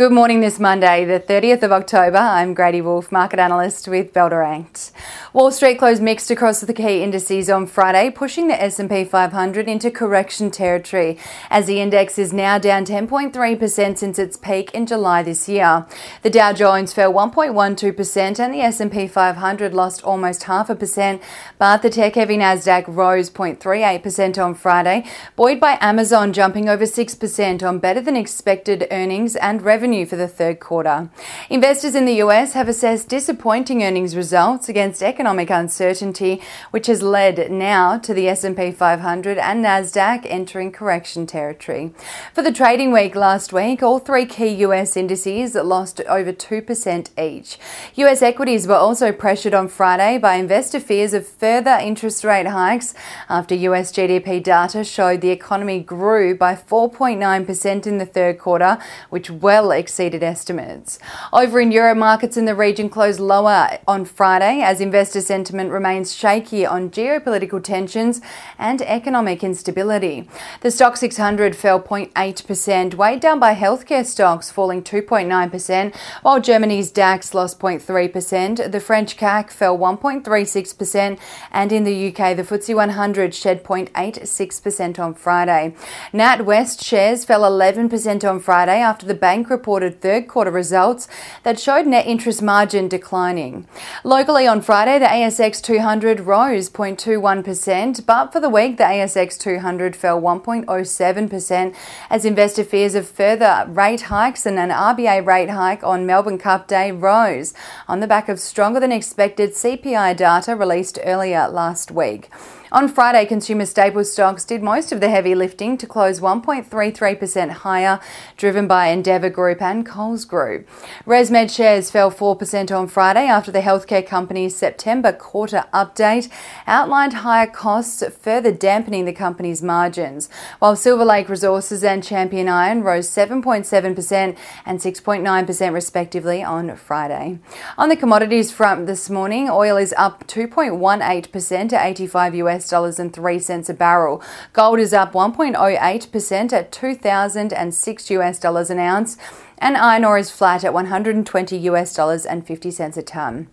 Good morning this Monday, the 30th of October. I'm Grady Wolfe, market analyst with Bell Wall Street closed mixed across the key indices on Friday, pushing the S&P 500 into correction territory as the index is now down 10.3% since its peak in July this year. The Dow Jones fell 1.12% and the S&P 500 lost almost half a percent, but the tech-heavy Nasdaq rose 0.38% on Friday, buoyed by Amazon jumping over 6% on better than expected earnings and revenue revenue for the third quarter. Investors in the US have assessed disappointing earnings results against economic uncertainty, which has led now to the S&P 500 and Nasdaq entering correction territory. For the trading week last week, all three key US indices lost over 2% each. US equities were also pressured on Friday by investor fears of further interest rate hikes after US GDP data showed the economy grew by 4.9% in the third quarter, which well exceeded estimates. Over in Europe, markets in the region closed lower on Friday as investor sentiment remains shaky on geopolitical tensions and economic instability. The Stoxx 600 fell 0.8%, weighed down by healthcare stocks falling 2.9%, while Germany's DAX lost 0.3%. The French CAC fell 1.36%, and in the UK, the FTSE 100 shed 0.86% on Friday. NatWest shares fell 11% on Friday after the bank reported reported third quarter results that showed net interest margin declining. Locally on Friday, the ASX 200 rose 0.21%, but for the week, the ASX 200 fell 1.07% as investor fears of further rate hikes and an RBA rate hike on Melbourne Cup Day rose on the back of stronger than expected CPI data released earlier last week. On Friday, consumer staple stocks did most of the heavy lifting to close 1.33% higher, driven by Endeavour Group and Coles Group. ResMed shares fell 4% on Friday after the healthcare company's September quarter update outlined higher costs, further dampening the company's margins, while Silver Lake Resources and Champion Iron rose 7.7% and 6.9% respectively on Friday. On the commodities front this morning, oil is up 2.18% to 85 US 3 cents a barrel. Gold is up 1.08% at 2006 US dollars an ounce and iron ore is flat at 120 US dollars and 50 cents a ton.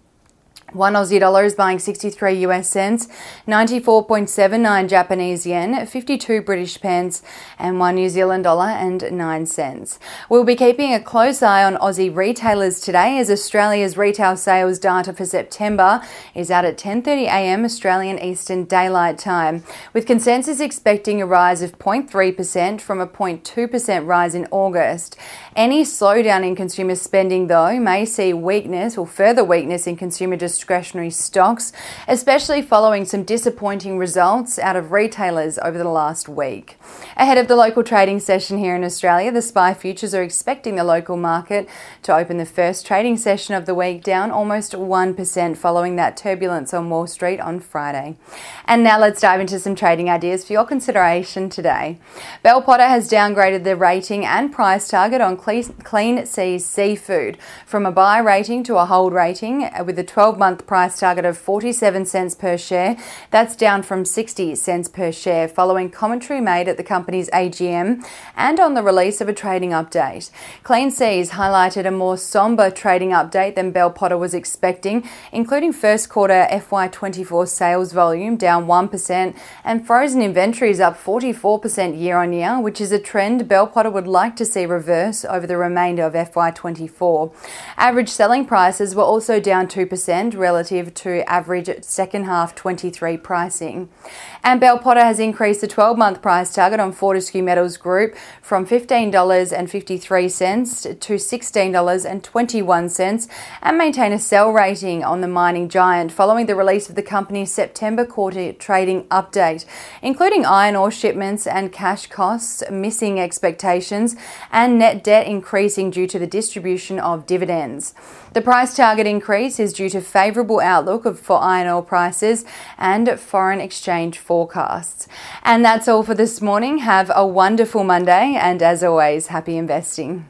One Aussie dollar is buying 63 US cents, 94.79 Japanese yen, 52 British pence, and one New Zealand dollar and 9 cents. We'll be keeping a close eye on Aussie retailers today as Australia's retail sales data for September is out at 10.30am Australian Eastern Daylight Time, with consensus expecting a rise of 0.3% from a 0.2% rise in August. Any slowdown in consumer spending, though, may see weakness or further weakness in consumer discretionary stocks, especially following some disappointing results out of retailers over the last week. Ahead of the local trading session here in Australia, the SPI futures are expecting the local market to open the first trading session of the week down almost 1% following that turbulence on Wall Street on Friday. And now let's dive into some trading ideas for your consideration today. Bell Potter has downgraded the rating and price target on Clean Seas Seafood from a buy rating to a hold rating with a 12 month month price target of 47 cents per share. That's down from 60 cents per share following commentary made at the company's AGM and on the release of a trading update. Clean Seas highlighted a more somber trading update than Bell Potter was expecting, including first quarter FY24 sales volume down 1% and frozen inventories up 44% year on year, which is a trend Bell Potter would like to see reverse over the remainder of FY24. Average selling prices were also down 2% relative to average second half 23 pricing. And Bell Potter has increased the 12 month price target on Fortescue Metals Group from $15.53 to $16.21 and maintain a sell rating on the mining giant following the release of the company's September quarter trading update, including iron ore shipments and cash costs missing expectations and net debt increasing due to the distribution of dividends. The price target increase is due to favourable outlook for iron ore prices and foreign exchange forecasts. And that's all for this morning. Have a wonderful Monday, and as always, happy investing.